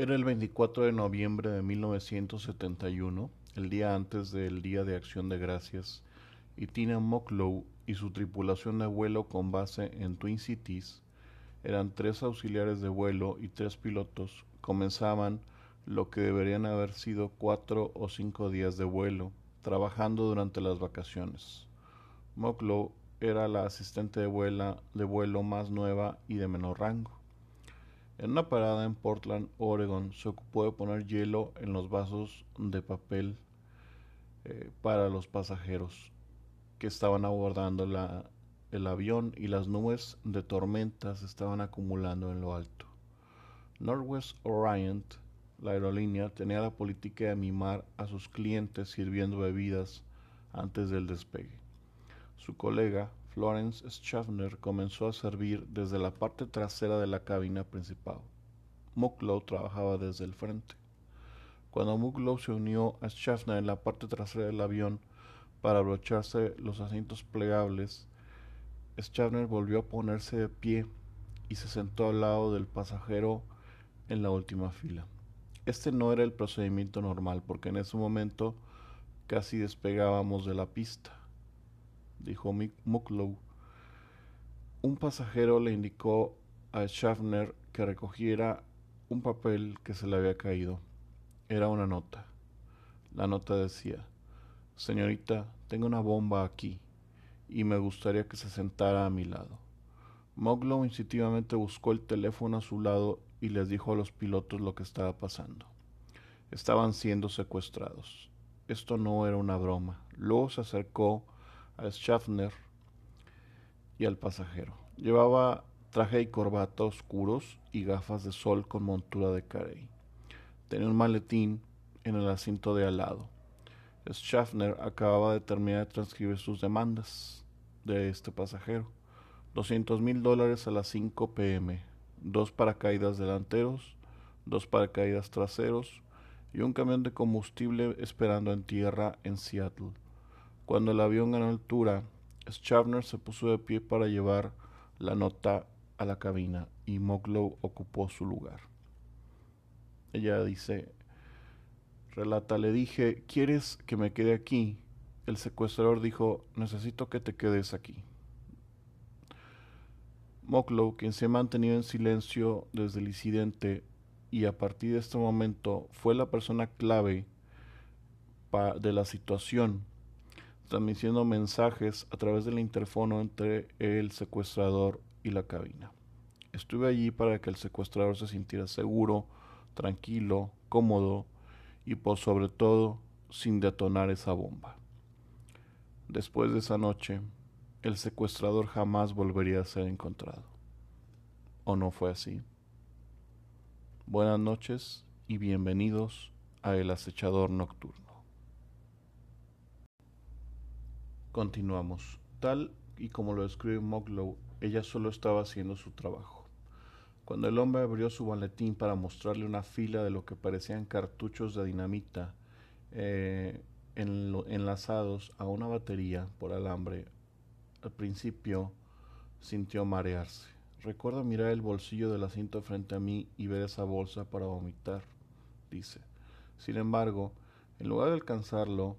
Era el 24 de noviembre de 1971, el día antes del Día de Acción de Gracias, y Tina Mocklow y su tripulación de vuelo con base en Twin Cities, eran tres auxiliares de vuelo y tres pilotos, comenzaban lo que deberían haber sido cuatro o cinco días de vuelo, trabajando durante las vacaciones. Mocklow era la asistente de, de vuelo más nueva y de menor rango. En una parada en Portland, Oregon, se ocupó de poner hielo en los vasos de papel eh, para los pasajeros que estaban abordando el avión y las nubes de tormentas estaban acumulando en lo alto. Northwest Orient, la aerolínea, tenía la política de mimar a sus clientes sirviendo bebidas antes del despegue. Su colega, Florence Schaffner comenzó a servir desde la parte trasera de la cabina principal. Mucklow trabajaba desde el frente. Cuando Mucklow se unió a Schaffner en la parte trasera del avión para abrocharse los asientos plegables, Schaffner volvió a ponerse de pie y se sentó al lado del pasajero en la última fila. Este no era el procedimiento normal porque en ese momento casi despegábamos de la pista dijo Mucklow. Un pasajero le indicó a Schaffner que recogiera un papel que se le había caído. Era una nota. La nota decía, Señorita, tengo una bomba aquí y me gustaría que se sentara a mi lado. Mucklow instintivamente buscó el teléfono a su lado y les dijo a los pilotos lo que estaba pasando. Estaban siendo secuestrados. Esto no era una broma. Luego se acercó a Schaffner y al pasajero. Llevaba traje y corbata oscuros y gafas de sol con montura de carey. Tenía un maletín en el asiento de al lado. Schaffner acababa de terminar de transcribir sus demandas de este pasajero. 200 mil dólares a las 5 pm, dos paracaídas delanteros, dos paracaídas traseros y un camión de combustible esperando en tierra en Seattle. Cuando el avión ganó altura, Schaffner se puso de pie para llevar la nota a la cabina y Moglow ocupó su lugar. Ella dice, relata, le dije, ¿quieres que me quede aquí? El secuestrador dijo, necesito que te quedes aquí. Moglow, quien se ha mantenido en silencio desde el incidente y a partir de este momento fue la persona clave de la situación, transmitiendo mensajes a través del interfono entre el secuestrador y la cabina. Estuve allí para que el secuestrador se sintiera seguro, tranquilo, cómodo y por sobre todo sin detonar esa bomba. Después de esa noche, el secuestrador jamás volvería a ser encontrado. ¿O no fue así? Buenas noches y bienvenidos a El acechador nocturno. Continuamos. Tal y como lo describe Moglow, ella solo estaba haciendo su trabajo. Cuando el hombre abrió su maletín para mostrarle una fila de lo que parecían cartuchos de dinamita eh, enlazados a una batería por alambre, al principio sintió marearse. Recuerdo mirar el bolsillo del asiento frente a mí y ver esa bolsa para vomitar, dice. Sin embargo, en lugar de alcanzarlo,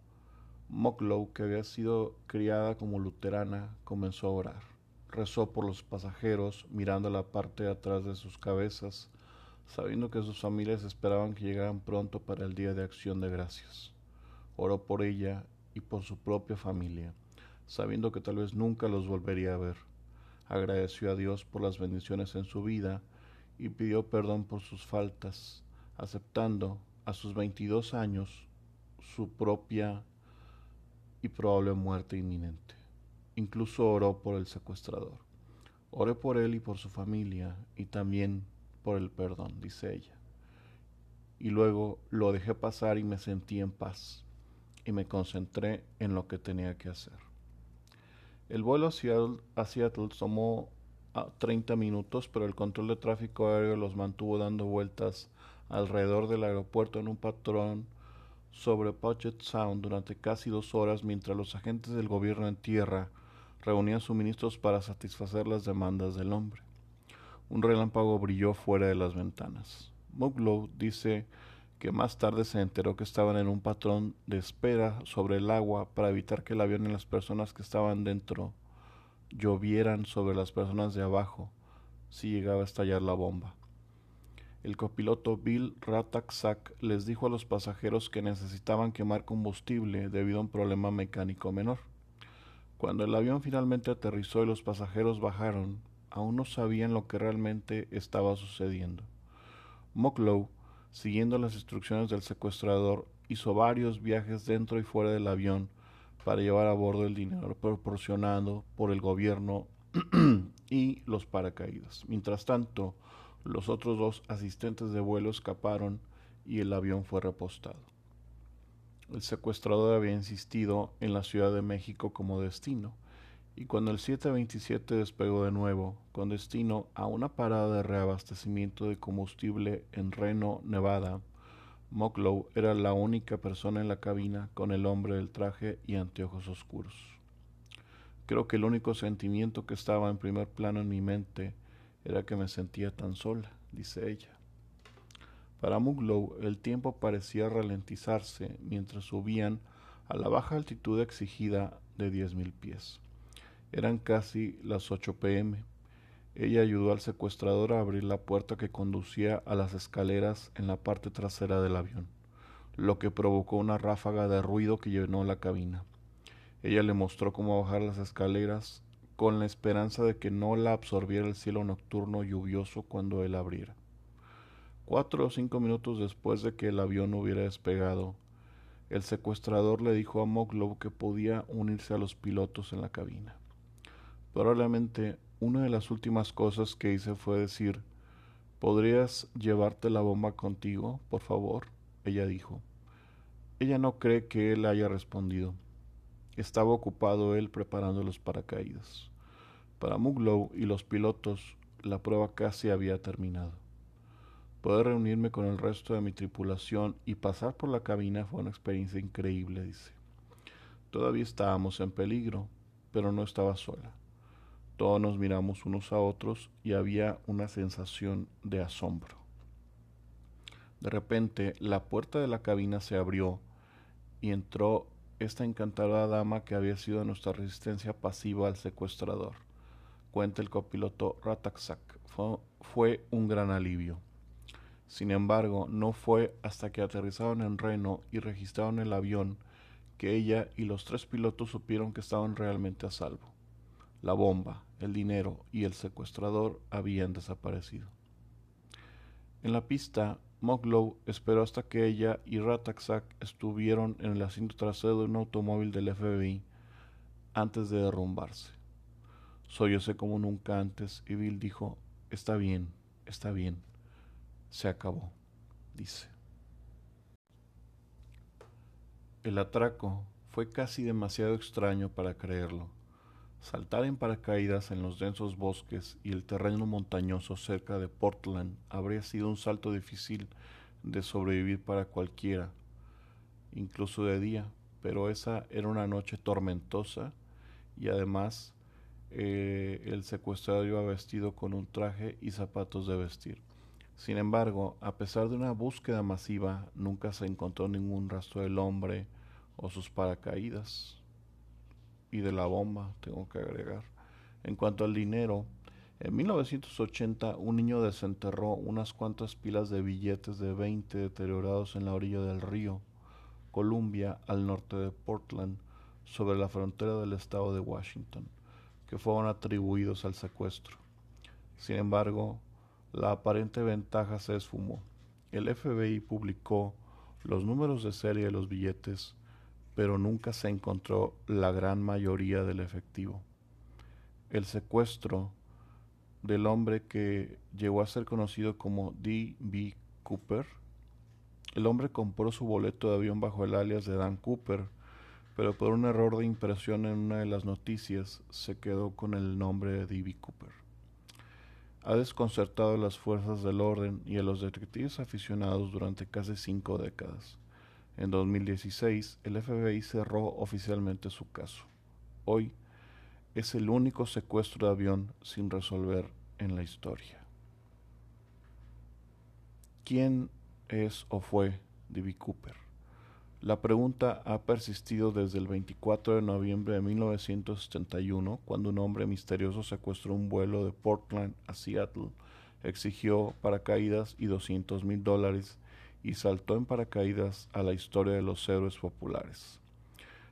Mocklow, que había sido criada como luterana, comenzó a orar. Rezó por los pasajeros, mirando la parte de atrás de sus cabezas, sabiendo que sus familias esperaban que llegaran pronto para el Día de Acción de Gracias. Oró por ella y por su propia familia, sabiendo que tal vez nunca los volvería a ver. Agradeció a Dios por las bendiciones en su vida y pidió perdón por sus faltas, aceptando a sus 22 años su propia y probable muerte inminente. Incluso oró por el secuestrador. Oré por él y por su familia y también por el perdón, dice ella. Y luego lo dejé pasar y me sentí en paz y me concentré en lo que tenía que hacer. El vuelo a Seattle, tomó 30 minutos, pero el control de tráfico aéreo los mantuvo dando vueltas alrededor del aeropuerto en un patrón sobre Puget Sound durante casi dos horas mientras los agentes del gobierno en tierra reunían suministros para satisfacer las demandas del hombre. Un relámpago brilló fuera de las ventanas. Muglow dice que más tarde se enteró que estaban en un patrón de espera sobre el agua para evitar que el avión y las personas que estaban dentro llovieran sobre las personas de abajo si llegaba a estallar la bomba. El copiloto Bill Rataksak les dijo a los pasajeros que necesitaban quemar combustible debido a un problema mecánico menor. Cuando el avión finalmente aterrizó y los pasajeros bajaron, aún no sabían lo que realmente estaba sucediendo. Mocklow siguiendo las instrucciones del secuestrador, hizo varios viajes dentro y fuera del avión para llevar a bordo el dinero proporcionado por el gobierno y los paracaídas. Mientras tanto, los otros dos asistentes de vuelo escaparon y el avión fue repostado. El secuestrador había insistido en la Ciudad de México como destino, y cuando el 727 despegó de nuevo, con destino a una parada de reabastecimiento de combustible en Reno, Nevada, Mocklow era la única persona en la cabina con el hombre del traje y anteojos oscuros. Creo que el único sentimiento que estaba en primer plano en mi mente era que me sentía tan sola, dice ella. Para Muglow el tiempo parecía ralentizarse mientras subían a la baja altitud exigida de diez mil pies. Eran casi las 8 pm. Ella ayudó al secuestrador a abrir la puerta que conducía a las escaleras en la parte trasera del avión, lo que provocó una ráfaga de ruido que llenó la cabina. Ella le mostró cómo bajar las escaleras con la esperanza de que no la absorbiera el cielo nocturno lluvioso cuando él abriera. Cuatro o cinco minutos después de que el avión hubiera despegado, el secuestrador le dijo a Moglow que podía unirse a los pilotos en la cabina. Probablemente una de las últimas cosas que hice fue decir, ¿podrías llevarte la bomba contigo, por favor? Ella dijo. Ella no cree que él haya respondido. Estaba ocupado él preparando los paracaídas. Para Muglow y los pilotos, la prueba casi había terminado. Poder reunirme con el resto de mi tripulación y pasar por la cabina fue una experiencia increíble, dice. Todavía estábamos en peligro, pero no estaba sola. Todos nos miramos unos a otros y había una sensación de asombro. De repente, la puerta de la cabina se abrió y entró esta encantadora dama que había sido nuestra resistencia pasiva al secuestrador. Cuenta el copiloto Rataksak. Fue, fue un gran alivio. Sin embargo, no fue hasta que aterrizaron en Reno y registraron el avión que ella y los tres pilotos supieron que estaban realmente a salvo. La bomba, el dinero y el secuestrador habían desaparecido. En la pista, Moglow esperó hasta que ella y Rataksak estuvieron en el asiento trasero de un automóvil del FBI antes de derrumbarse. Sollocé como nunca antes y Bill dijo, está bien, está bien, se acabó, dice. El atraco fue casi demasiado extraño para creerlo. Saltar en paracaídas en los densos bosques y el terreno montañoso cerca de Portland habría sido un salto difícil de sobrevivir para cualquiera, incluso de día, pero esa era una noche tormentosa y además eh, el secuestrado iba vestido con un traje y zapatos de vestir. Sin embargo, a pesar de una búsqueda masiva, nunca se encontró ningún rastro del hombre o sus paracaídas y de la bomba, tengo que agregar. En cuanto al dinero, en 1980 un niño desenterró unas cuantas pilas de billetes de 20 deteriorados en la orilla del río Columbia, al norte de Portland, sobre la frontera del estado de Washington, que fueron atribuidos al secuestro. Sin embargo, la aparente ventaja se esfumó. El FBI publicó los números de serie de los billetes pero nunca se encontró la gran mayoría del efectivo. El secuestro del hombre que llegó a ser conocido como D. B. Cooper. El hombre compró su boleto de avión bajo el alias de Dan Cooper, pero por un error de impresión en una de las noticias se quedó con el nombre de D. B. Cooper. Ha desconcertado a las fuerzas del orden y a los detectives aficionados durante casi cinco décadas. En 2016, el FBI cerró oficialmente su caso. Hoy es el único secuestro de avión sin resolver en la historia. ¿Quién es o fue D.B. Cooper? La pregunta ha persistido desde el 24 de noviembre de 1971, cuando un hombre misterioso secuestró un vuelo de Portland a Seattle, exigió paracaídas y 200 mil dólares y saltó en paracaídas a la historia de los héroes populares.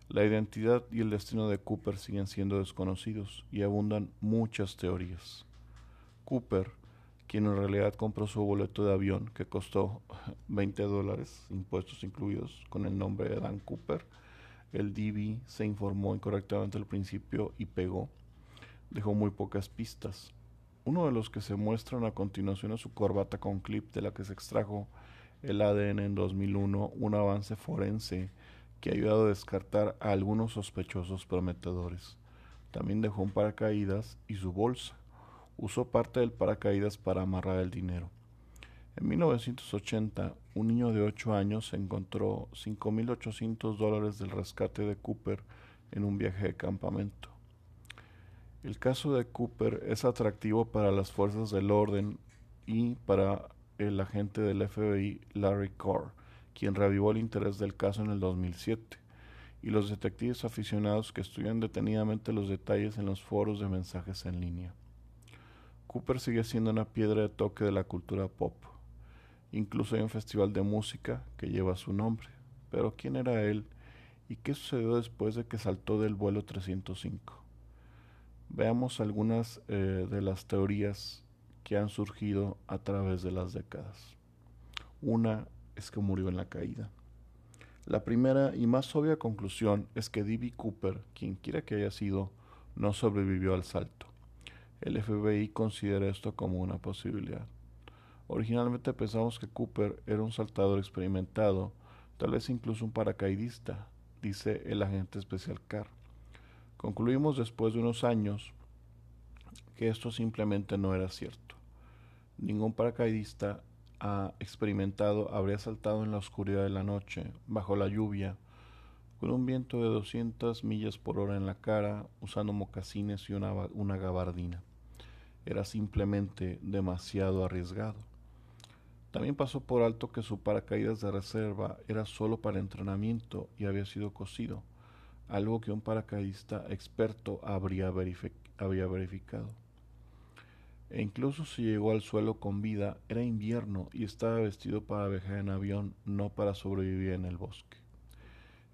La identidad y el destino de Cooper siguen siendo desconocidos y abundan muchas teorías. Cooper quien en realidad compró su boleto de avión que costó 20 dólares, impuestos incluidos, con el nombre de Dan Cooper. El DB se informó incorrectamente al principio y pegó. Dejó muy pocas pistas. Uno de los que se muestran a continuación es su corbata con clip de la que se extrajo el ADN en 2001, un avance forense que ha ayudado a descartar a algunos sospechosos prometedores. También dejó un paracaídas y su bolsa usó parte del paracaídas para amarrar el dinero. En 1980, un niño de 8 años encontró 5.800 dólares del rescate de Cooper en un viaje de campamento. El caso de Cooper es atractivo para las fuerzas del orden y para el agente del FBI Larry Carr, quien revivó el interés del caso en el 2007, y los detectives aficionados que estudian detenidamente los detalles en los foros de mensajes en línea. Cooper sigue siendo una piedra de toque de la cultura pop. Incluso hay un festival de música que lleva su nombre. Pero ¿quién era él y qué sucedió después de que saltó del vuelo 305? Veamos algunas eh, de las teorías que han surgido a través de las décadas. Una es que murió en la caída. La primera y más obvia conclusión es que D.B. Cooper, quien quiera que haya sido, no sobrevivió al salto. El FBI considera esto como una posibilidad. Originalmente pensamos que Cooper era un saltador experimentado, tal vez incluso un paracaidista, dice el agente especial Carr. Concluimos después de unos años que esto simplemente no era cierto. Ningún paracaidista experimentado habría saltado en la oscuridad de la noche, bajo la lluvia, con un viento de 200 millas por hora en la cara, usando mocasines y una gabardina era simplemente demasiado arriesgado. También pasó por alto que su paracaídas de reserva era solo para entrenamiento y había sido cosido, algo que un paracaidista experto habría había verificado. E incluso si llegó al suelo con vida, era invierno y estaba vestido para viajar en avión, no para sobrevivir en el bosque.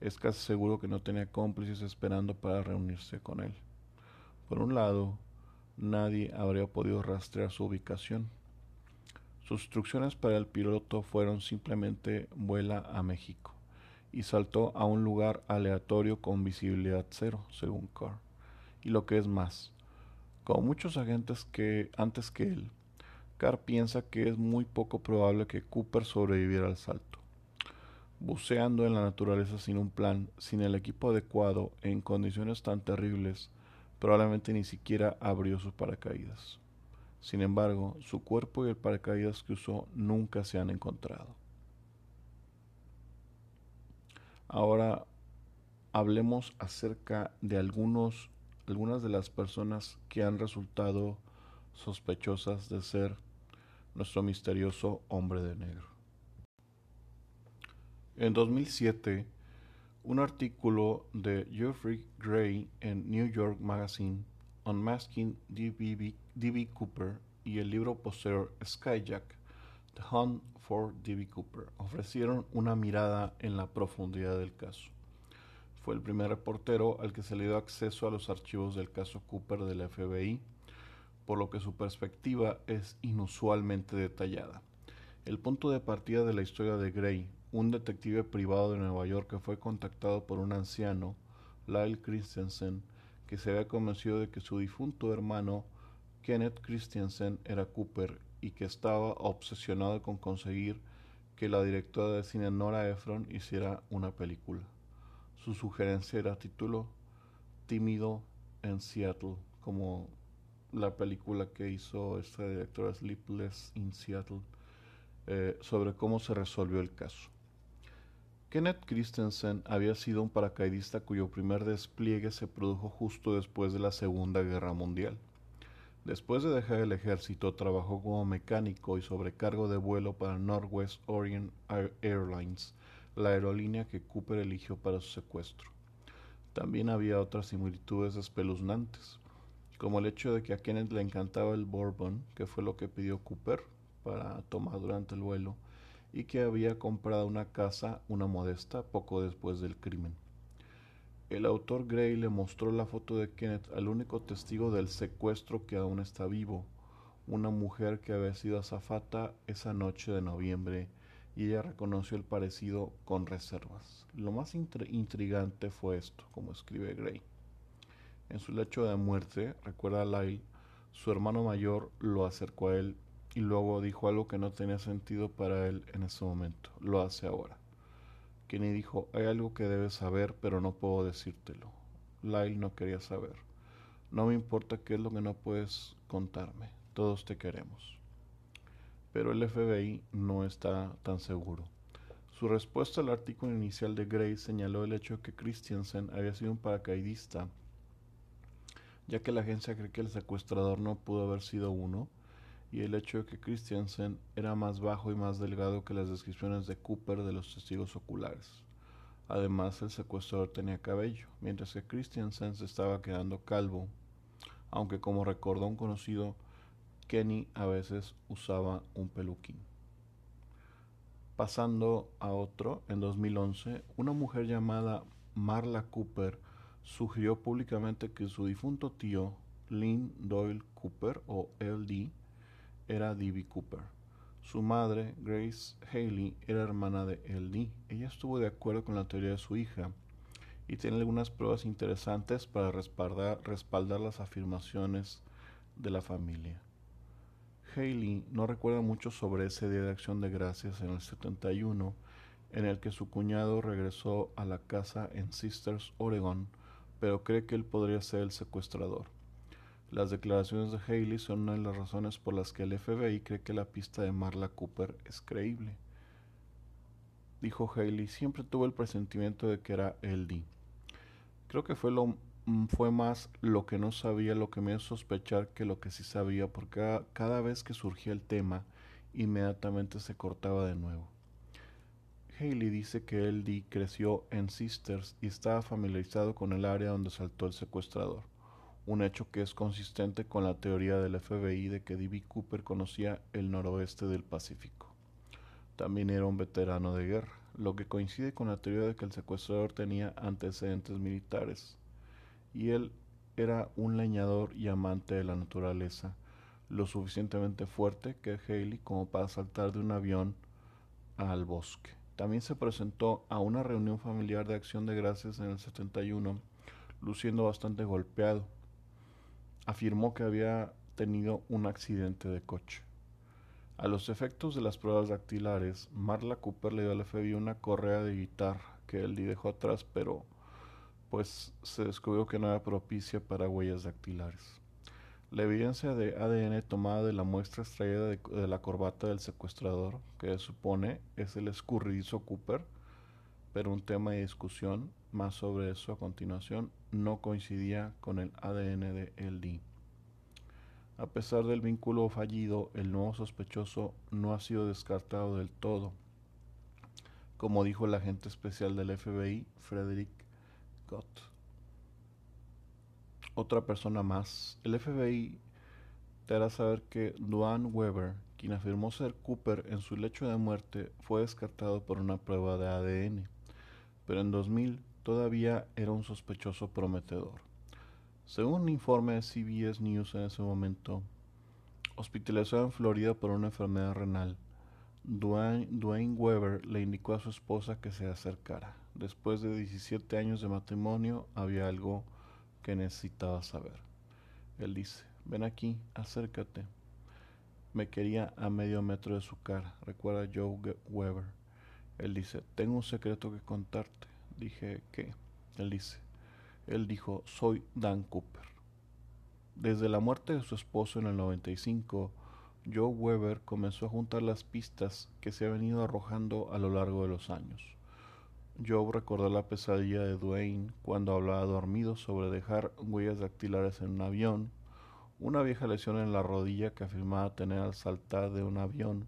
Es casi seguro que no tenía cómplices esperando para reunirse con él. Por un lado, nadie habría podido rastrear su ubicación. Sus instrucciones para el piloto fueron simplemente vuela a México y saltó a un lugar aleatorio con visibilidad cero, según Carr. Y lo que es más, como muchos agentes que antes que él, Carr piensa que es muy poco probable que Cooper sobreviviera al salto. Buceando en la naturaleza sin un plan, sin el equipo adecuado, en condiciones tan terribles, Probablemente ni siquiera abrió sus paracaídas. Sin embargo, su cuerpo y el paracaídas que usó nunca se han encontrado. Ahora hablemos acerca de algunos, algunas de las personas que han resultado sospechosas de ser nuestro misterioso hombre de negro. En 2007, un artículo de Geoffrey Gray en New York Magazine, Unmasking D.B. Cooper y el libro posterior Skyjack, The Hunt for D.B. Cooper, ofrecieron una mirada en la profundidad del caso. Fue el primer reportero al que se le dio acceso a los archivos del caso Cooper del FBI, por lo que su perspectiva es inusualmente detallada. El punto de partida de la historia de Gray un detective privado de Nueva York que fue contactado por un anciano, Lyle Christensen, que se había convencido de que su difunto hermano, Kenneth Christensen, era Cooper y que estaba obsesionado con conseguir que la directora de cine Nora Ephron hiciera una película. Su sugerencia era título Tímido en Seattle, como la película que hizo esta directora Sleepless in Seattle, eh, sobre cómo se resolvió el caso. Kenneth Christensen había sido un paracaidista cuyo primer despliegue se produjo justo después de la Segunda Guerra Mundial. Después de dejar el ejército, trabajó como mecánico y sobrecargo de vuelo para Northwest Orient Airlines, la aerolínea que Cooper eligió para su secuestro. También había otras similitudes espeluznantes, como el hecho de que a Kenneth le encantaba el bourbon, que fue lo que pidió Cooper para tomar durante el vuelo, y que había comprado una casa, una modesta, poco después del crimen. El autor Gray le mostró la foto de Kenneth al único testigo del secuestro que aún está vivo, una mujer que había sido azafata esa noche de noviembre y ella reconoció el parecido con reservas. Lo más intrigante fue esto, como escribe Gray. En su lecho de muerte, recuerda Lyle, su hermano mayor lo acercó a él y luego dijo algo que no tenía sentido para él en ese momento. Lo hace ahora. Kenny dijo, hay algo que debes saber, pero no puedo decírtelo. Lyle no quería saber. No me importa qué es lo que no puedes contarme. Todos te queremos pero el FBI no está tan seguro. Su respuesta al artículo inicial de Gray señaló el hecho de que Christiansen había sido un paracaidista, ya que la agencia cree que el secuestrador no pudo haber sido uno, y el hecho de que Christiansen era más bajo y más delgado que las descripciones de Cooper de los testigos oculares. Además, el secuestrador tenía cabello, mientras que Christiansen se estaba quedando calvo, aunque como recordó un conocido, Kenny a veces usaba un peluquín. Pasando a otro, en 2011, una mujer llamada Marla Cooper sugirió públicamente que su difunto tío, Lynn Doyle Cooper, o LD, era D.B. Cooper. Su madre, Grace Haley, era hermana de LD. Ella estuvo de acuerdo con la teoría de su hija y tiene algunas pruebas interesantes para respaldar, las afirmaciones de la familia. Haley no recuerda mucho sobre ese día de acción de gracias en el 71, en el que su cuñado regresó a la casa en Sisters, Oregon, pero cree que él podría ser el secuestrador. Las declaraciones de Haley son una de las razones por las que el FBI cree que la pista de Marla Cooper es creíble. Dijo Haley, siempre tuve el presentimiento de que era LD. Creo que fue lo Mm, fue más lo que no sabía lo que me hizo sospechar que lo que sí sabía, porque cada, vez que surgía el tema, inmediatamente se cortaba de nuevo. Haley dice que LD creció en Sisters y estaba familiarizado con el área donde saltó el secuestrador, un hecho que es consistente con la teoría del FBI de que D.B. Cooper conocía el noroeste del Pacífico. También era un veterano de guerra, lo que coincide con la teoría de que el secuestrador tenía antecedentes militares y él era un leñador y amante de la naturaleza, lo suficientemente fuerte que Haley como para saltar de un avión al bosque. También se presentó a una reunión familiar de acción de gracias en el 71, luciendo bastante golpeado. Afirmó que había tenido un accidente de coche. A los efectos de las pruebas dactilares, Marla Cooper le dio al FBI una correa de guitarra que él dejó atrás, pero pues se descubrió que no era propicia para huellas dactilares. La evidencia de ADN tomada de la muestra extraída de, la corbata del secuestrador, que supone es el escurridizo Cooper, pero un tema de discusión, más sobre eso a continuación, no coincidía con el ADN de LD. A pesar del vínculo fallido, el nuevo sospechoso no ha sido descartado del todo, como dijo el agente especial del FBI, Frederick otra persona más. El FBI te hará saber que Duane Weber, quien afirmó ser Cooper en su lecho de muerte, fue descartado por una prueba de ADN, pero en 2000 todavía era un sospechoso prometedor. Según un informe de CBS News en ese momento, hospitalizado en Florida por una enfermedad renal, Dwayne, Weber le indicó a su esposa que se acercara. Después de 17 años de matrimonio había algo que necesitaba saber. Él dice, ven aquí, acércate. Me quería a medio metro de su cara, recuerda Joe Weber. Él dice, tengo un secreto que contarte. Dije, ¿qué? Él dice, él dijo, soy Dan Cooper. Desde la muerte de su esposo en el 95, Joe Weber comenzó a juntar las pistas que se han venido arrojando a lo largo de los años. Joe recordó la pesadilla de Dwayne cuando hablaba dormido sobre dejar huellas dactilares en un avión, una vieja lesión en la rodilla que afirmaba tener al saltar de un avión,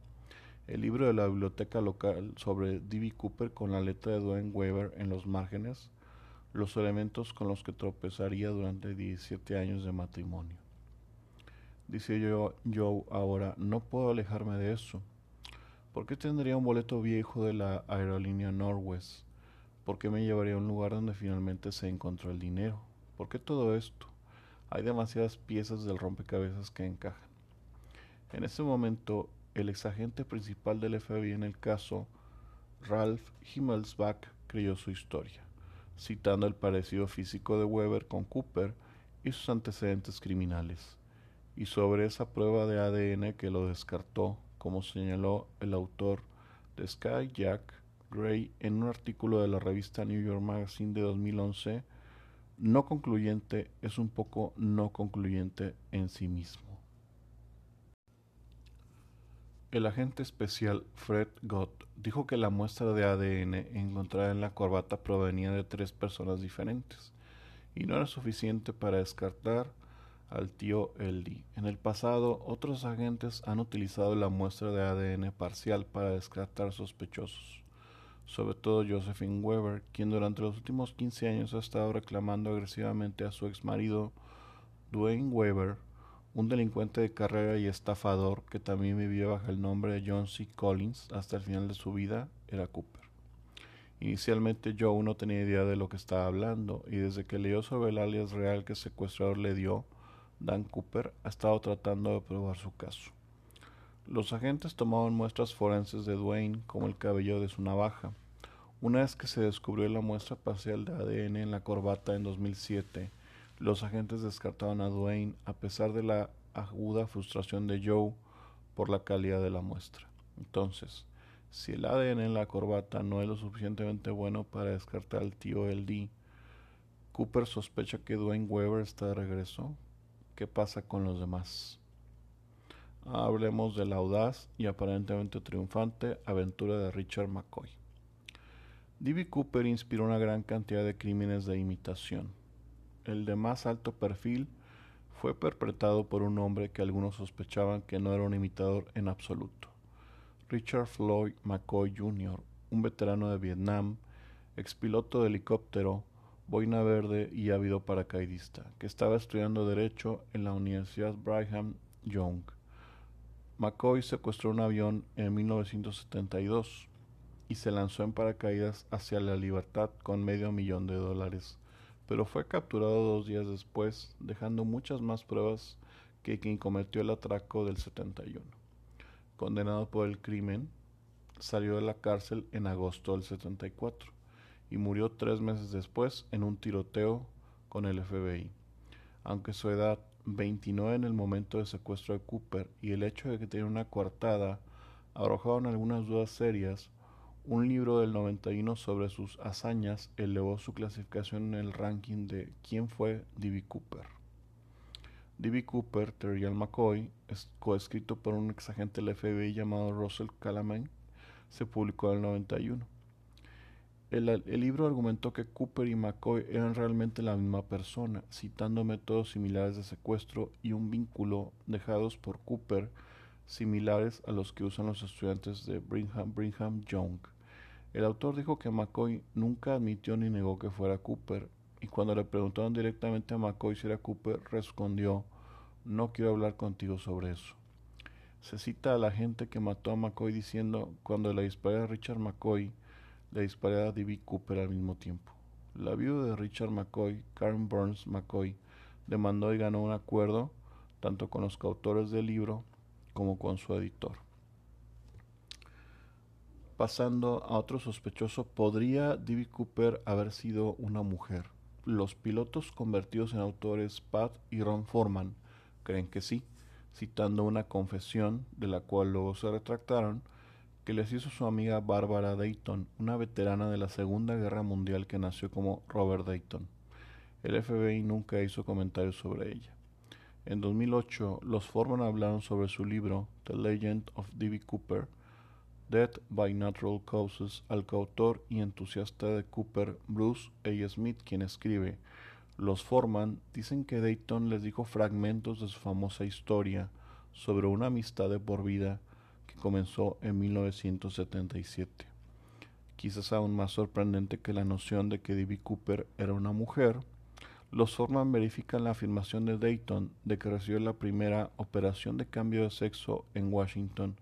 el libro de la biblioteca local sobre D.B. Cooper con la letra de Dwayne Weber en los márgenes, los elementos con los que tropezaría durante 17 años de matrimonio. Dice yo, yo ahora, no puedo alejarme de eso. ¿Por qué tendría un boleto viejo de la aerolínea Northwest? ¿Por qué me llevaría a un lugar donde finalmente se encontró el dinero? ¿Por qué todo esto? Hay demasiadas piezas del rompecabezas que encajan. En ese momento, el exagente principal del FBI en el caso, Ralph Himmelsbach, creyó su historia, citando el parecido físico de Weber con Cooper y sus antecedentes criminales, y sobre esa prueba de ADN que lo descartó, como señaló el autor de Sky Jack Gray en un artículo de la revista New York Magazine de 2011, no concluyente es un poco no concluyente en sí mismo. El agente especial Fred Gott dijo que la muestra de ADN encontrada en la corbata provenía de tres personas diferentes y no era suficiente para descartar al tío Eldi. En el pasado, otros agentes han utilizado la muestra de ADN parcial para descartar sospechosos, sobre todo Josephine Weber, quien durante los últimos 15 años ha estado reclamando agresivamente a su ex marido Dwayne Weber un delincuente de carrera y estafador que también vivía bajo el nombre de John C. Collins hasta el final de su vida, era Cooper. Inicialmente Joe no tenía idea de lo que estaba hablando y desde que leyó sobre el alias real que el secuestrador le dio, Dan Cooper ha estado tratando de probar su caso. Los agentes tomaban muestras forenses de Dwayne como el cabello de su navaja. Una vez que se descubrió la muestra parcial de ADN en la corbata en 2007, los agentes descartaron a Dwayne a pesar de la aguda frustración de Joe por la calidad de la muestra. Entonces, si el ADN en la corbata no es lo suficientemente bueno para descartar al tío LD, Cooper sospecha que Dwayne Weber está de regreso. ¿Qué pasa con los demás? Hablemos de la audaz y aparentemente triunfante aventura de Richard McCoy. D.B. Cooper inspiró una gran cantidad de crímenes de imitación el de más alto perfil, fue perpetrado por un hombre que algunos sospechaban que no era un imitador en absoluto. Richard Floyd McCoy Jr., un veterano de Vietnam, expiloto de helicóptero, boina verde y ávido paracaidista, que estaba estudiando Derecho en la Universidad Brigham Young. McCoy secuestró un avión en 1972 y se lanzó en paracaídas hacia la libertad con medio millón de dólares pero fue capturado dos días después, dejando muchas más pruebas que quien cometió el atraco del 71. Condenado por el crimen, salió de la cárcel en agosto del 74 y murió tres meses después en un tiroteo con el FBI. Aunque su edad, 29 en el momento del secuestro de Cooper, y el hecho de que tenía una coartada arrojaron algunas dudas serias, un libro del 91 sobre sus hazañas elevó su clasificación en el ranking de ¿Quién fue D.B. Cooper? D.B. Cooper, Terry McCoy, coescrito por un exagente del FBI llamado Russell Calamine, se publicó en el 91. El, el, libro argumentó que Cooper y McCoy eran realmente la misma persona, citando métodos similares de secuestro y un vínculo dejados por Cooper similares a los que usan los estudiantes de Brigham, Brigham Young. El autor dijo que McCoy nunca admitió ni negó que fuera Cooper, y cuando le preguntaron directamente a McCoy si era Cooper, respondió, no quiero hablar contigo sobre eso. Se cita a la gente que mató a McCoy diciendo, cuando le disparé a Richard McCoy, le disparé a D.B. Cooper al mismo tiempo. La viuda de Richard McCoy, Karen Burns McCoy, demandó y ganó un acuerdo tanto con los coautores del libro como con su editor. Pasando a otro sospechoso, ¿podría D.B. Cooper haber sido una mujer? Los pilotos convertidos en autores Pat y Ron Foreman creen que sí, citando una confesión, de la cual luego se retractaron, que les hizo su amiga Barbara Dayton, una veterana de la Segunda Guerra Mundial que nació como Robert Dayton. El FBI nunca hizo comentarios sobre ella. En 2008, los Foreman hablaron sobre su libro The Legend of D.B. Cooper, Death by Natural Causes al coautor y entusiasta de Cooper, Bruce A. Smith, quien escribe, Los Forman dicen que Dayton les dijo fragmentos de su famosa historia sobre una amistad de por vida que comenzó en 1977. Quizás aún más sorprendente que la noción de que D.B. Cooper era una mujer, los Forman verifican la afirmación de Dayton de que recibió la primera operación de cambio de sexo en Washington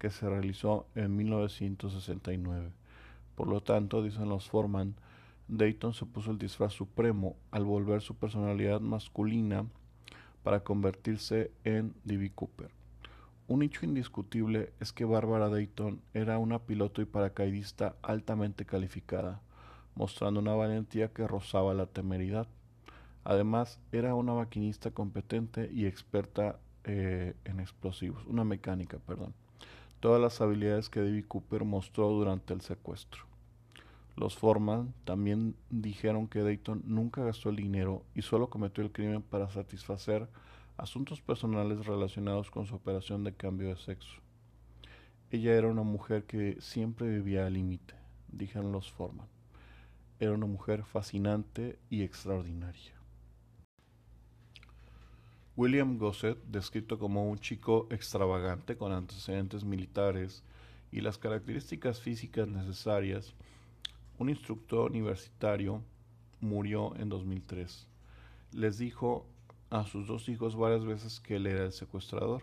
que se realizó en 1969. Por lo tanto, dicen los Forman, Dayton se puso el disfraz supremo al volver su personalidad masculina para convertirse en D.B. Cooper. Un hecho indiscutible es que Barbara Dayton era una piloto y paracaidista altamente calificada, mostrando una valentía que rozaba la temeridad. Además, era una maquinista competente y experta eh, en explosivos, una mecánica, perdón. Todas las habilidades que David Cooper mostró durante el secuestro. Los Forman también dijeron que Dayton nunca gastó el dinero y solo cometió el crimen para satisfacer asuntos personales relacionados con su operación de cambio de sexo. Ella era una mujer que siempre vivía al límite, dijeron los Forman. Era una mujer fascinante y extraordinaria. William Gossett, descrito como un chico extravagante con antecedentes militares y las características físicas necesarias, un instructor universitario, murió en 2003. Les dijo a sus dos hijos varias veces que él era el secuestrador.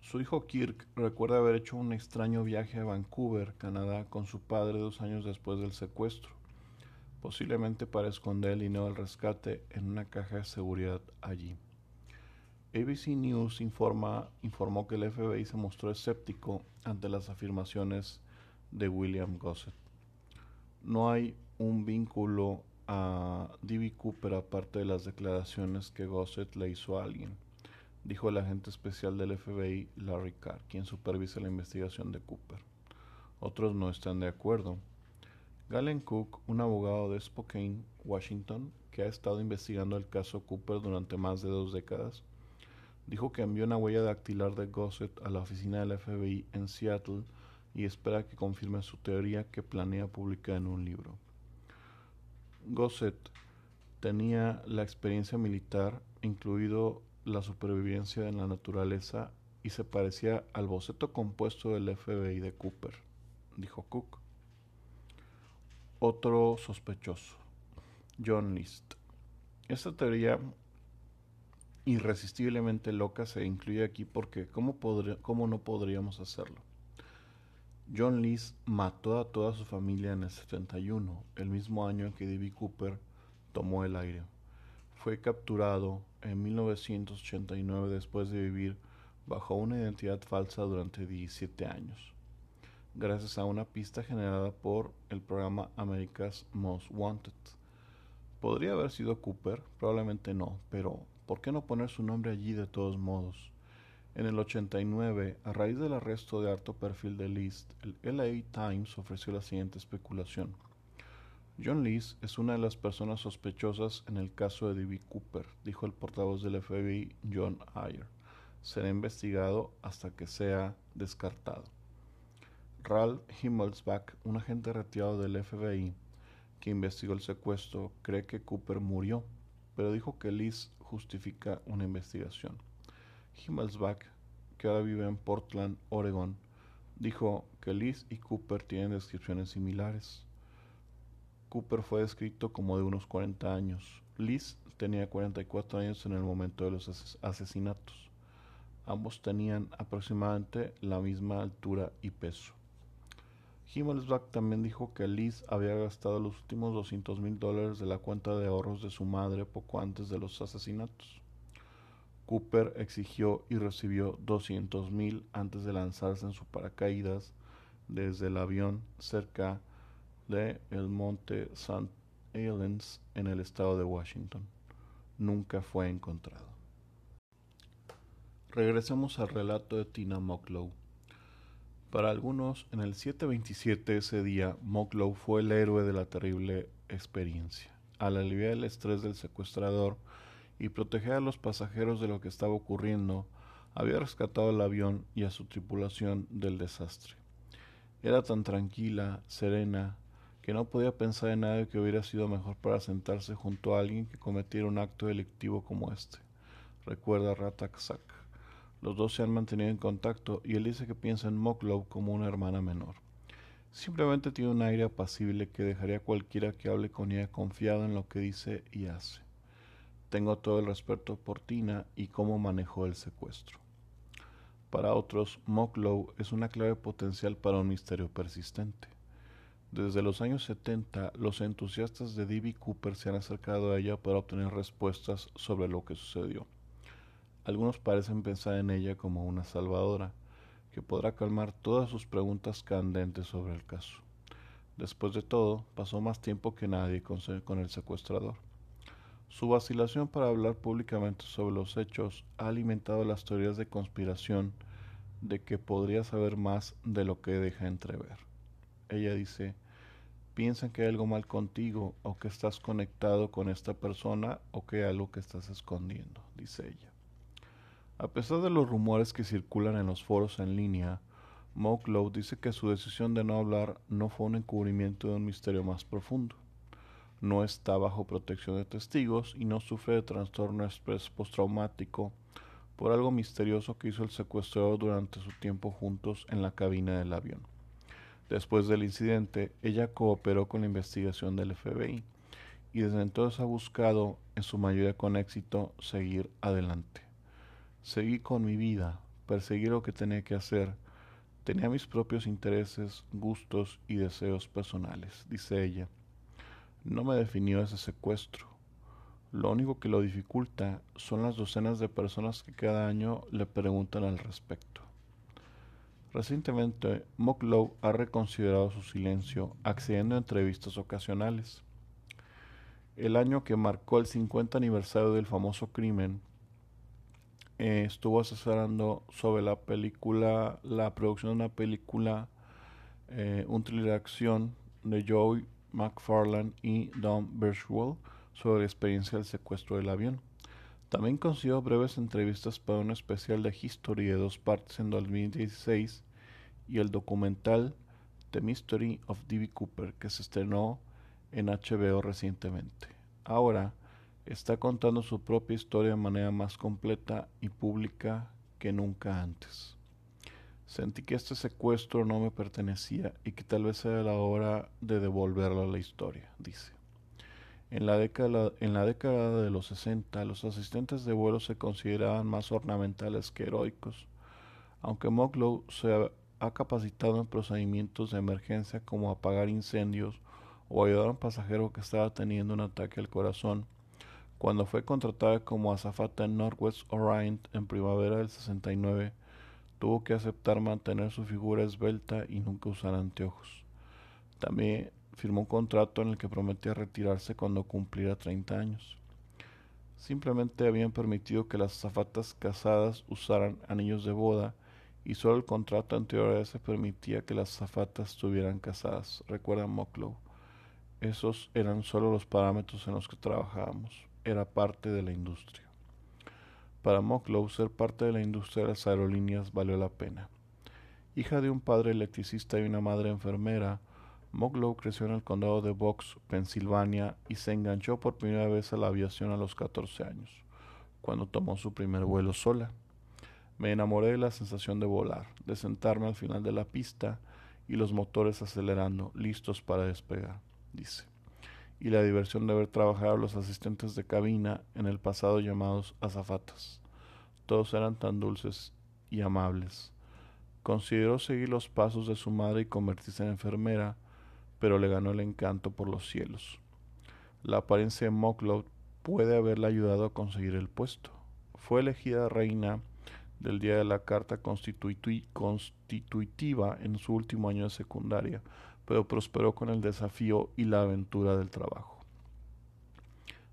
Su hijo Kirk recuerda haber hecho un extraño viaje a Vancouver, Canadá, con su padre dos años después del secuestro, posiblemente para esconder el dinero del rescate en una caja de seguridad allí. ABC News informa, informó que el FBI se mostró escéptico ante las afirmaciones de William Gossett. No hay un vínculo a D.B. Cooper aparte de las declaraciones que Gossett le hizo a alguien, dijo el agente especial del FBI Larry Carr, quien supervisa la investigación de Cooper. Otros no están de acuerdo. Galen Cook, un abogado de Spokane, Washington, que ha estado investigando el caso Cooper durante más de dos décadas, dijo que envió una huella dactilar de Gossett a la oficina del FBI en Seattle y espera que confirme su teoría que planea publicar en un libro. Gossett tenía la experiencia militar, incluido la supervivencia en la naturaleza, y se parecía al boceto compuesto del FBI de Cooper, dijo Cook. Otro sospechoso, John List. Esta teoría irresistiblemente loca se incluye aquí porque ¿cómo, ¿cómo, no podríamos hacerlo? John Lees mató a toda su familia en el 71, el mismo año en que D.B. Cooper tomó el aire. Fue capturado en 1989 después de vivir bajo una identidad falsa durante 17 años, gracias a una pista generada por el programa America's Most Wanted. ¿Podría haber sido Cooper? Probablemente no, pero ¿por qué no poner su nombre allí de todos modos? En el 89, a raíz del arresto de alto perfil de List, el LA Times ofreció la siguiente especulación. John List es una de las personas sospechosas en el caso de D.B. Cooper, dijo el portavoz del FBI John Ayer. Será investigado hasta que sea descartado. Ralph Himmelsbach, un agente retirado del FBI que investigó el secuestro, cree que Cooper murió, pero dijo que List justifica una investigación. Himmelsbach, que ahora vive en Portland, Oregon, dijo que Liz y Cooper tienen descripciones similares. Cooper fue descrito como de unos 40 años. Liz tenía 44 años en el momento de los asesinatos. Ambos tenían aproximadamente la misma altura y peso. Himmelsbach también dijo que Liz había gastado los últimos 200 mil dólares de la cuenta de ahorros de su madre poco antes de los asesinatos. Cooper exigió y recibió 200 mil antes de lanzarse en su paracaídas desde el avión cerca de el monte St. Helens en el estado de Washington. Nunca fue encontrado. Regresemos al relato de Tina Mocklow. Para algunos, en el 727 ese día, Mocklow fue el héroe de la terrible experiencia. Al aliviar el estrés del secuestrador y proteger a los pasajeros de lo que estaba ocurriendo, había rescatado el avión y a su tripulación del desastre. Era tan tranquila, serena, que no podía pensar en nada que hubiera sido mejor para sentarse junto a alguien que cometiera un acto delictivo como este. Recuerda Rataksak. Los dos se han mantenido en contacto y él dice que piensa en Moklow como una hermana menor. Simplemente tiene un aire apacible que dejaría a cualquiera que hable con ella confiado en lo que dice y hace. Tengo todo el respeto por Tina y cómo manejó el secuestro. Para otros, Moklow es una clave potencial para un misterio persistente. Desde los años 70, los entusiastas de D.B. Cooper se han acercado a ella para obtener respuestas sobre lo que sucedió. Algunos parecen pensar en ella como una salvadora, que podrá calmar todas sus preguntas candentes sobre el caso. Después de todo, pasó más tiempo que nadie con, el secuestrador. Su vacilación para hablar públicamente sobre los hechos ha alimentado las teorías de conspiración de que podría saber más de lo que deja entrever. Ella dice, piensan que hay algo mal contigo o que estás conectado con esta persona o que hay algo que estás escondiendo, dice ella. A pesar de los rumores que circulan en los foros en línea, Moklow dice que su decisión de no hablar no fue un encubrimiento de un misterio más profundo. No está bajo protección de testigos y no sufre de trastorno express postraumático por algo misterioso que hizo el secuestrador durante su tiempo juntos en la cabina del avión. Después del incidente, ella cooperó con la investigación del FBI y desde entonces ha buscado, en su mayoría con éxito, seguir adelante. Seguí con mi vida, perseguí lo que tenía que hacer. Tenía mis propios intereses, gustos y deseos personales, dice ella. No me definió ese secuestro. Lo único que lo dificulta son las docenas de personas que cada año le preguntan al respecto. Recientemente, Mocklow ha reconsiderado su silencio, accediendo a entrevistas ocasionales. El año que marcó el 50 aniversario del famoso crimen, eh, estuvo asesorando sobre la película, la producción de una película, eh, un thriller de acción de Joey McFarlane y Don Birchwell sobre la experiencia del secuestro del avión. También consiguió breves entrevistas para un especial de History de dos partes en 2016 y el documental The Mystery of D.B. Cooper que se estrenó en HBO recientemente. Ahora está contando su propia historia de manera más completa y pública que nunca antes. Sentí que este secuestro no me pertenecía y que tal vez era la hora de devolverlo a la historia, dice. En la, década, en la década de los 60, los asistentes de vuelo se consideraban más ornamentales que heroicos, aunque Moglow se ha capacitado en procedimientos de emergencia como apagar incendios o ayudar a un pasajero que estaba teniendo un ataque al corazón. Cuando fue contratada como azafata en Northwest Orient en primavera del 69, tuvo que aceptar mantener su figura esbelta y nunca usar anteojos. También firmó un contrato en el que prometía retirarse cuando cumpliera 30 años. Simplemente habían permitido que las azafatas casadas usaran anillos de boda y solo el contrato anterior a ese permitía que las azafatas estuvieran casadas, recuerda Mocklow. Esos eran solo los parámetros en los que trabajábamos. Era parte de la industria. Para Mocklow, ser parte de la industria de las aerolíneas valió la pena. Hija de un padre electricista y una madre enfermera, Mocklow creció en el condado de Box, Pensilvania, y se enganchó por primera vez a la aviación a los 14 años, cuando tomó su primer vuelo sola. Me enamoré de la sensación de volar, de sentarme al final de la pista y los motores acelerando, listos para despegar, dice. Y la diversión de ver trabajar a los asistentes de cabina en el pasado llamados azafatas. Todos eran tan dulces y amables. Consideró seguir los pasos de su madre y convertirse en enfermera, pero le ganó el encanto por los cielos. La apariencia de Mocklow puede haberle ayudado a conseguir el puesto. Fue elegida reina del día de la carta constitutiva en su último año de secundaria, pero prosperó con el desafío y la aventura del trabajo.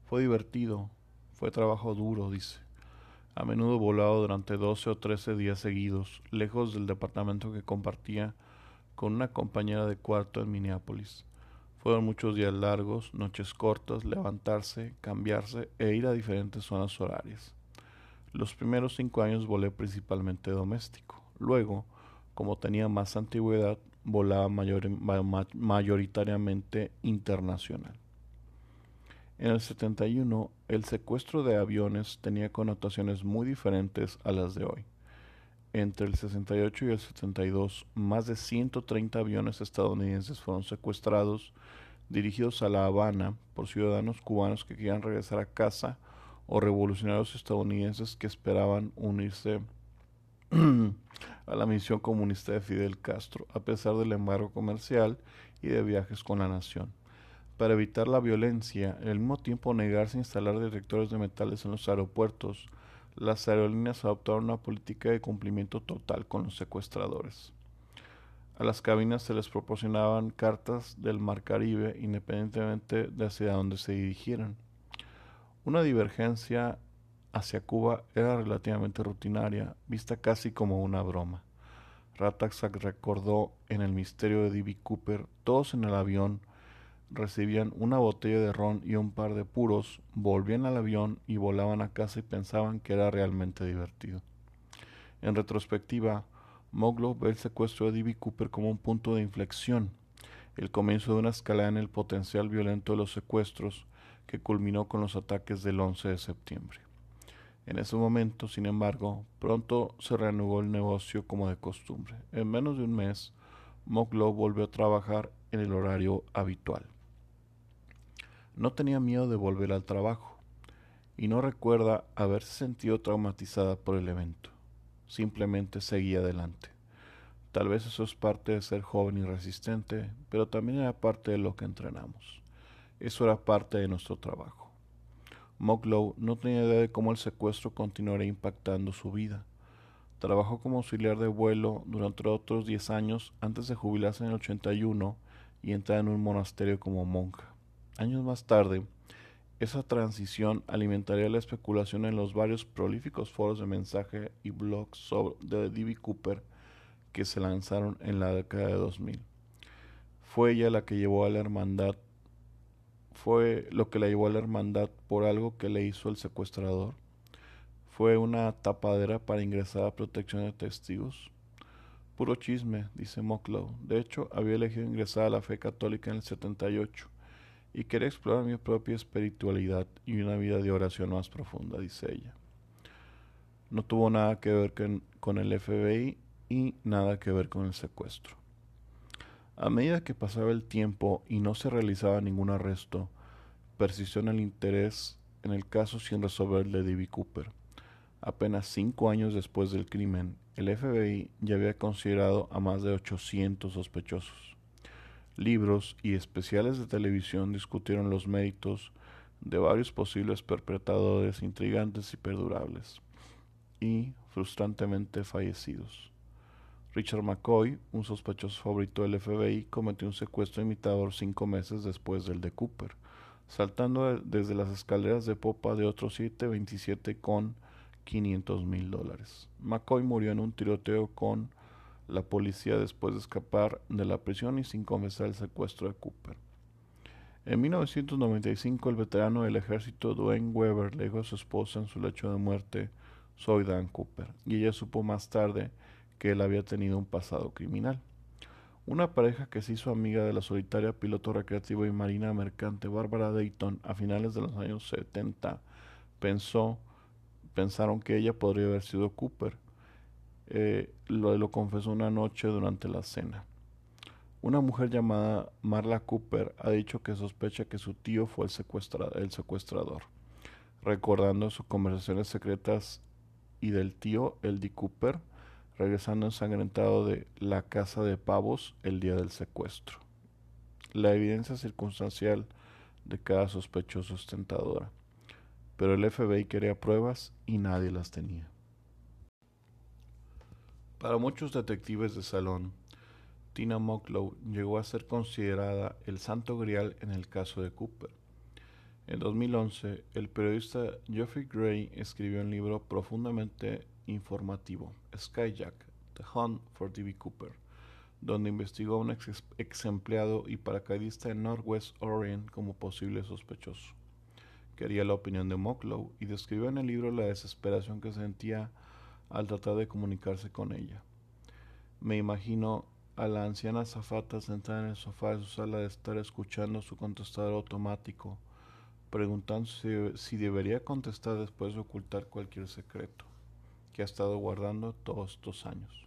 Fue divertido, fue trabajo duro, dice. A menudo volado durante doce o trece días seguidos, lejos del departamento que compartía con una compañera de cuarto en Minneapolis. Fueron muchos días largos, noches cortas, levantarse, cambiarse e ir a diferentes zonas horarias. Los primeros cinco años volé principalmente doméstico. Luego, como tenía más antigüedad, volaba mayoritariamente internacional. En el 71, el secuestro de aviones tenía connotaciones muy diferentes a las de hoy. Entre el 68 y el 72, más de 130 aviones estadounidenses fueron secuestrados, dirigidos a La Habana por ciudadanos cubanos que querían regresar a casa o revolucionarios estadounidenses que esperaban unirse a la misión comunista de Fidel Castro, a pesar del embargo comercial y de viajes con la nación. Para evitar la violencia al mismo tiempo negarse a instalar detectores de metales en los aeropuertos, las aerolíneas adoptaron una política de cumplimiento total con los secuestradores. A las cabinas se les proporcionaban cartas del Mar Caribe independientemente de hacia dónde se dirigieran. Una divergencia hacia Cuba era relativamente rutinaria, vista casi como una broma. Rataxac recordó en el misterio de D.B. Cooper, todos en el avión recibían una botella de ron y un par de puros, volvían al avión y volaban a casa y pensaban que era realmente divertido. En retrospectiva, Moglow ve el secuestro de D.B. Cooper como un punto de inflexión, el comienzo de una escalada en el potencial violento de los secuestros, que culminó con los ataques del 11 de septiembre. En ese momento, sin embargo, pronto se reanudó el negocio como de costumbre. En menos de un mes, Moglow volvió a trabajar en el horario habitual. No tenía miedo de volver al trabajo y no recuerda haberse sentido traumatizada por el evento. Simplemente seguía adelante. Tal vez eso es parte de ser joven y resistente, pero también era parte de lo que entrenamos. Eso era parte de nuestro trabajo. Moglow no tenía idea de cómo el secuestro continuaría impactando su vida. Trabajó como auxiliar de vuelo durante otros 10 años antes de jubilarse en el 81 y entrar en un monasterio como monja. Años más tarde, esa transición alimentaría la especulación en los varios prolíficos foros de mensaje y blogs sobre, de D.B. Cooper que se lanzaron en la década de 2000. Fue ella la que llevó a la hermandad fue lo que la llevó a la hermandad por algo que le hizo el secuestrador. Fue una tapadera para ingresar a protección de testigos. Puro chisme, dice Mocklow. De hecho, había elegido ingresar a la fe católica en el 78 y quería explorar mi propia espiritualidad y una vida de oración más profunda, dice ella. No tuvo nada que ver con, el FBI y nada que ver con el secuestro. A medida que pasaba el tiempo y no se realizaba ningún arresto, persistió en el interés en el caso sin resolver de D.B. Cooper. Apenas cinco años después del crimen, el FBI ya había considerado a más de 800 sospechosos. Libros y especiales de televisión discutieron los méritos de varios posibles perpetradores intrigantes y perdurables, y frustrantemente fallecidos. Richard McCoy, un sospechoso favorito del FBI, cometió un secuestro imitador cinco meses después del de Cooper, saltando desde las escaleras de popa de otro 727 con 500 mil dólares. McCoy murió en un tiroteo con la policía después de escapar de la prisión y sin confesar el secuestro de Cooper. En 1995, el veterano del ejército Dwayne Weber le dijo a su esposa en su lecho de muerte, soy Dan Cooper, y ella supo más tarde que él había tenido un pasado criminal. Una pareja que se hizo amiga de la solitaria piloto recreativo y marina mercante Barbara Dayton a finales de los años 70 pensó, pensaron que ella podría haber sido Cooper. Eh, lo, lo confesó una noche durante la cena. Una mujer llamada Marla Cooper ha dicho que sospecha que su tío fue el, secuestrador, recordando sus conversaciones secretas y del tío, Eddie Cooper, regresando ensangrentado de la casa de pavos el día del secuestro. La evidencia circunstancial de cada sospechoso es tentadora, pero el FBI quería pruebas y nadie las tenía. Para muchos detectives de salón, Tina Mocklow llegó a ser considerada el santo grial en el caso de Cooper. En 2011, el periodista Geoffrey Gray escribió un libro profundamente informativo, Skyjack, The Hunt for D.B. Cooper, donde investigó a un ex, empleado y paracaidista en Northwest Orient como posible sospechoso. Quería la opinión de Mocklow y describió en el libro la desesperación que sentía al tratar de comunicarse con ella. Me imagino a la anciana azafata sentada en el sofá de su sala de estar escuchando su contestador automático, preguntándose si debería contestar después de ocultar cualquier secreto que ha estado guardando todos estos años.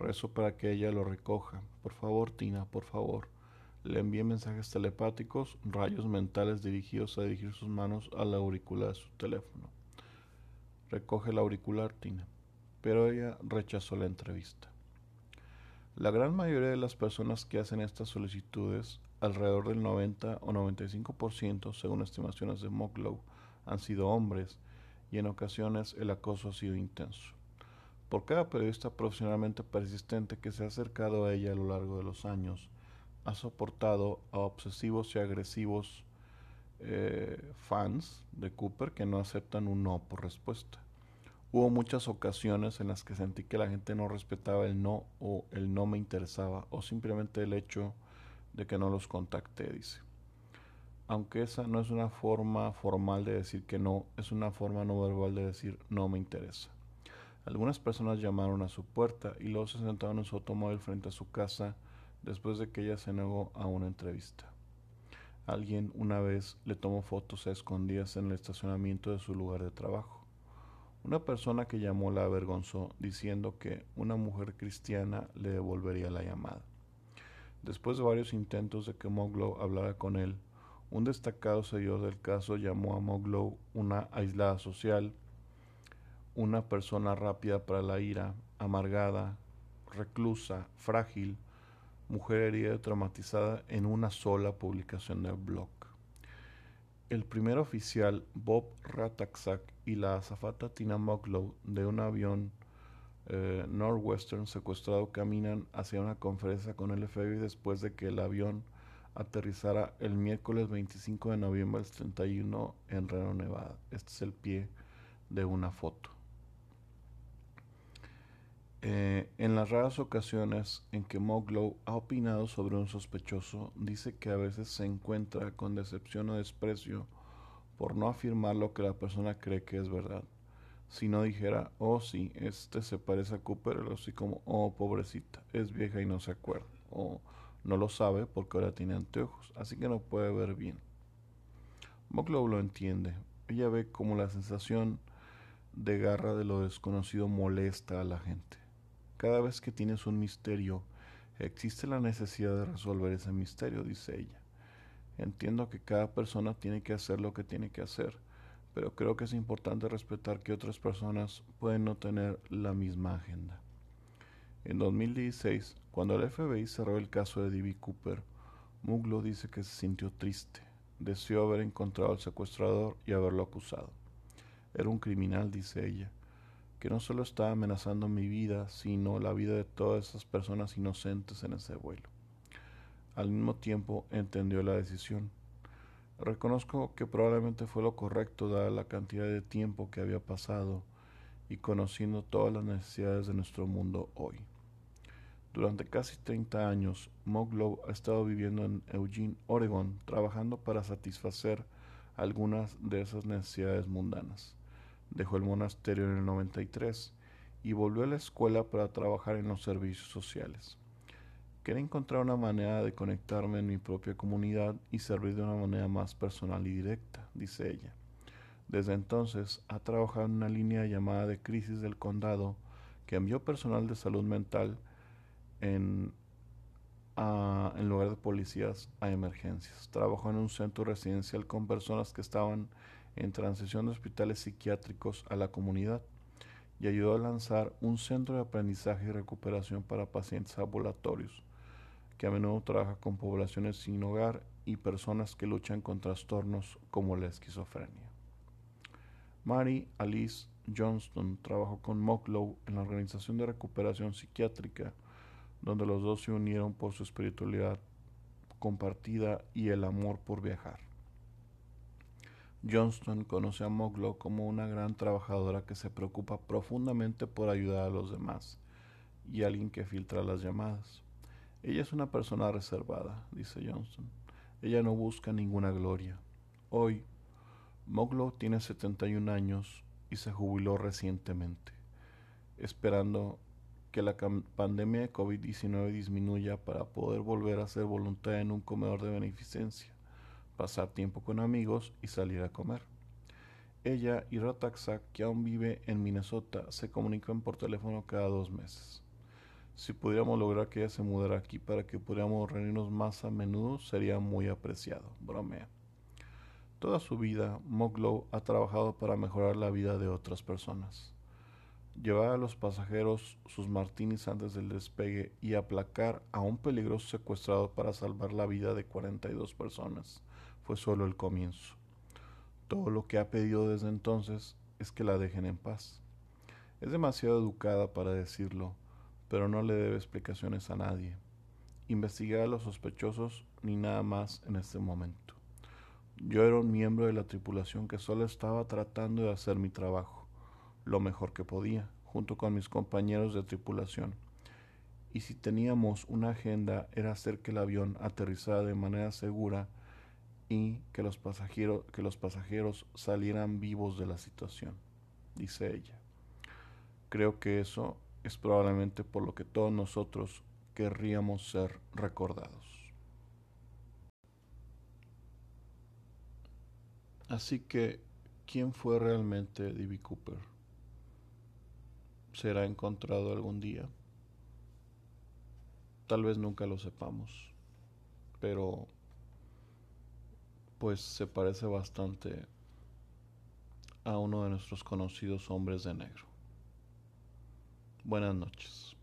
Rezo para que ella lo recoja. Por favor, Tina, por favor. Le envíe mensajes telepáticos, rayos mentales dirigidos a dirigir sus manos al auricular de su teléfono. Recoge el auricular, Tina. Pero ella rechazó la entrevista. La gran mayoría de las personas que hacen estas solicitudes, alrededor del 90 o 95% según estimaciones de Mocklow, han sido hombres y en ocasiones el acoso ha sido intenso. Por cada periodista profesionalmente persistente que se ha acercado a ella a lo largo de los años, ha soportado a obsesivos y agresivos eh, fans de Cooper que no aceptan un no por respuesta. Hubo muchas ocasiones en las que sentí que la gente no respetaba el no o el no me interesaba o simplemente el hecho de que no los contacté, dice. Aunque esa no es una forma formal de decir que no, es una forma no verbal de decir no me interesa. Algunas personas llamaron a su puerta y luego se sentaron en su automóvil frente a su casa después de que ella se negó a una entrevista. Alguien una vez le tomó fotos a escondidas en el estacionamiento de su lugar de trabajo. Una persona que llamó la avergonzó diciendo que una mujer cristiana le devolvería la llamada. Después de varios intentos de que Moglow hablara con él, un destacado seguidor del caso llamó a Moglow una aislada social, una persona rápida para la ira, amargada, reclusa, frágil, mujer herida y traumatizada en una sola publicación del blog. El primer oficial, Bob Rataksak, y la azafata Tina Mocklow de un avión eh, Northwestern secuestrado caminan hacia una conferencia con el FBI después de que el avión aterrizara el miércoles 25 de noviembre del 31 en Reno, Nevada. Este es el pie de una foto. Eh, en las raras ocasiones en que Moglow ha opinado sobre un sospechoso, dice que a veces se encuentra con decepción o desprecio por no afirmar lo que la persona cree que es verdad. Si no dijera, oh sí, este se parece a Cooper, así como, oh pobrecita, es vieja y no se acuerda, o no lo sabe porque ahora tiene anteojos, así que no puede ver bien. Moglow lo entiende. Ella ve como la sensación de garra de lo desconocido molesta a la gente. Cada vez que tienes un misterio, existe la necesidad de resolver ese misterio, dice ella. Entiendo que cada persona tiene que hacer lo que tiene que hacer, pero creo que es importante respetar que otras personas pueden no tener la misma agenda. En 2016, cuando el FBI cerró el caso de D.B. Cooper, Muglo dice que se sintió triste, deseó haber encontrado al secuestrador y haberlo acusado. Era un criminal, dice ella, que no solo estaba amenazando mi vida, sino la vida de todas esas personas inocentes en ese vuelo. Al mismo tiempo entendió la decisión. Reconozco que probablemente fue lo correcto dada la cantidad de tiempo que había pasado y conociendo todas las necesidades de nuestro mundo hoy. Durante casi 30 años, Moglow ha estado viviendo en Eugene, Oregon, trabajando para satisfacer algunas de esas necesidades mundanas dejó el monasterio en el 93 y volvió a la escuela para trabajar en los servicios sociales. Quería encontrar una manera de conectarme en mi propia comunidad y servir de una manera más personal y directa, dice ella. Desde entonces ha trabajado en una línea llamada de crisis del condado que envió personal de salud mental en, lugar de policías a emergencias. Trabajó en un centro residencial con personas que estaban en transición de hospitales psiquiátricos a la comunidad y ayudó a lanzar un centro de aprendizaje y recuperación para pacientes ambulatorios, que a menudo trabaja con poblaciones sin hogar y personas que luchan con trastornos como la esquizofrenia. Mary Alice Johnston trabajó con Mocklow en la Organización de Recuperación Psiquiátrica, donde los dos se unieron por su espiritualidad compartida y el amor por viajar. Johnston conoce a Moglo como una gran trabajadora que se preocupa profundamente por ayudar a los demás y alguien que filtra las llamadas. Ella es una persona reservada, dice Johnston. Ella no busca ninguna gloria. Hoy, Moglo tiene 71 años y se jubiló recientemente, esperando que la pandemia de COVID-19 disminuya para poder volver a hacer voluntad en un comedor de beneficencia, pasar tiempo con amigos y salir a comer. Ella y Rataxa, que aún vive en Minnesota, se comunican por teléfono cada dos meses. Si pudiéramos lograr que ella se mudara aquí para que pudiéramos reunirnos más a menudo, sería muy apreciado, bromea. Toda su vida, Moglow ha trabajado para mejorar la vida de otras personas. Llevar a los pasajeros sus martinis antes del despegue y aplacar a un peligroso secuestrado para salvar la vida de 42 personas fue solo el comienzo. Todo lo que ha pedido desde entonces es que la dejen en paz. Es demasiado educada para decirlo, pero no le debe explicaciones a nadie. Investigar a los sospechosos ni nada más en este momento. Yo era un miembro de la tripulación que solo estaba tratando de hacer mi trabajo, lo mejor que podía, junto con mis compañeros de tripulación. Y si teníamos una agenda era hacer que el avión aterrizara de manera segura y que los pasajeros, que los pasajeros salieran vivos de la situación, dice ella. Creo que eso es probablemente por lo que todos nosotros querríamos ser recordados. Así que, ¿quién fue realmente D.B. Cooper? ¿Será encontrado algún día? Tal vez nunca lo sepamos, pero pues se parece bastante a uno de nuestros conocidos hombres de negro. Buenas noches.